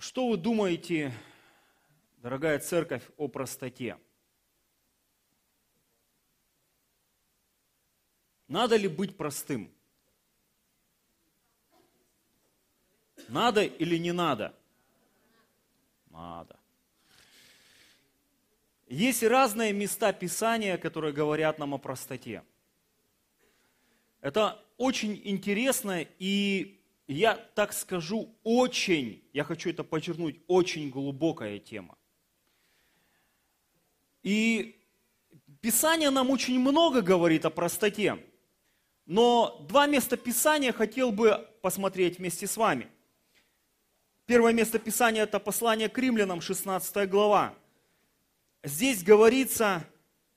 Что вы думаете, дорогая церковь, о простоте? Надо ли быть простым? Надо или не надо? Надо. Есть разные места Писания, которые говорят нам о простоте. Это очень интересно и я так скажу, очень, я хочу это подчеркнуть, очень глубокая тема. И Писание нам очень много говорит о простоте. Но два места Писания хотел бы посмотреть вместе с вами. Первое место Писания – это послание к римлянам, 16 глава. Здесь говорится,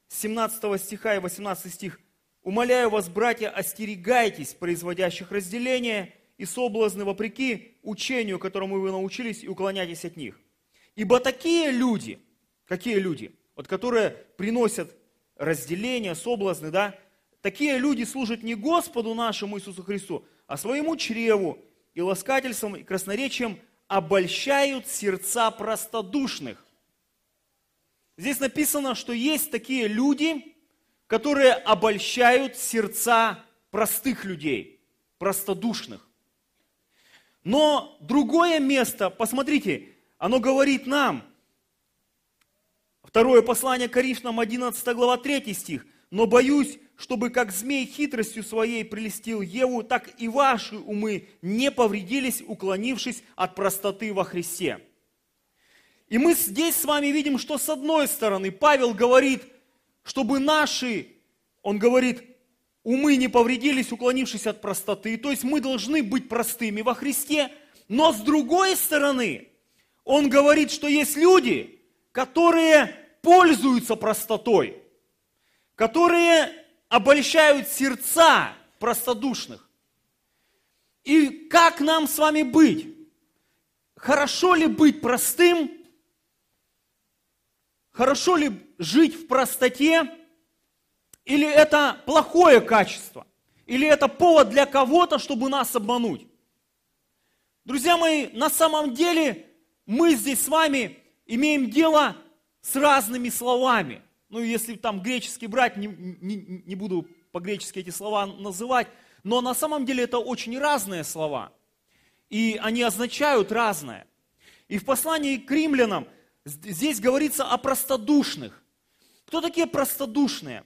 17 стиха и 18 стих, «Умоляю вас, братья, остерегайтесь производящих разделения и соблазны вопреки учению, которому вы научились, и уклоняйтесь от них. Ибо такие люди, какие люди, вот которые приносят разделение, соблазны, да, такие люди служат не Господу нашему Иисусу Христу, а своему чреву и ласкательством и красноречием обольщают сердца простодушных. Здесь написано, что есть такие люди, которые обольщают сердца простых людей, простодушных. Но другое место, посмотрите, оно говорит нам, второе послание Коринфянам, 11 глава, 3 стих, «Но боюсь, чтобы как змей хитростью своей прелестил Еву, так и ваши умы не повредились, уклонившись от простоты во Христе». И мы здесь с вами видим, что с одной стороны Павел говорит, чтобы наши, он говорит, умы не повредились, уклонившись от простоты. То есть мы должны быть простыми во Христе. Но с другой стороны, он говорит, что есть люди, которые пользуются простотой, которые обольщают сердца простодушных. И как нам с вами быть? Хорошо ли быть простым? Хорошо ли жить в простоте? Или это плохое качество? Или это повод для кого-то, чтобы нас обмануть? Друзья мои, на самом деле мы здесь с вами имеем дело с разными словами. Ну, если там греческий брать, не, не, не буду по-гречески эти слова называть, но на самом деле это очень разные слова. И они означают разное. И в послании к римлянам здесь говорится о простодушных. Кто такие простодушные?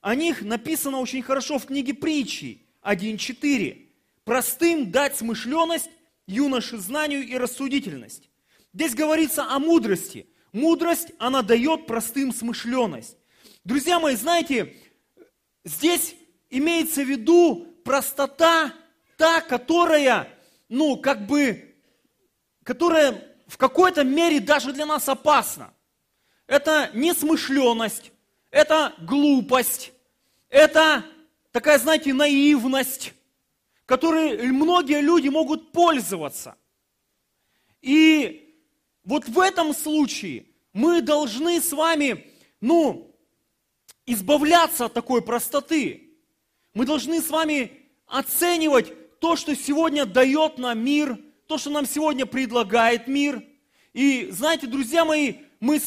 О них написано очень хорошо в книге притчи 1.4. Простым дать смышленность, юноше знанию и рассудительность. Здесь говорится о мудрости. Мудрость, она дает простым смышленность. Друзья мои, знаете, здесь имеется в виду простота, та, которая, ну, как бы, которая в какой-то мере даже для нас опасна. Это несмышленность, это глупость, это такая, знаете, наивность, которой многие люди могут пользоваться. И вот в этом случае мы должны с вами, ну, избавляться от такой простоты. Мы должны с вами оценивать то, что сегодня дает нам мир, то, что нам сегодня предлагает мир. И знаете, друзья мои, мы с вами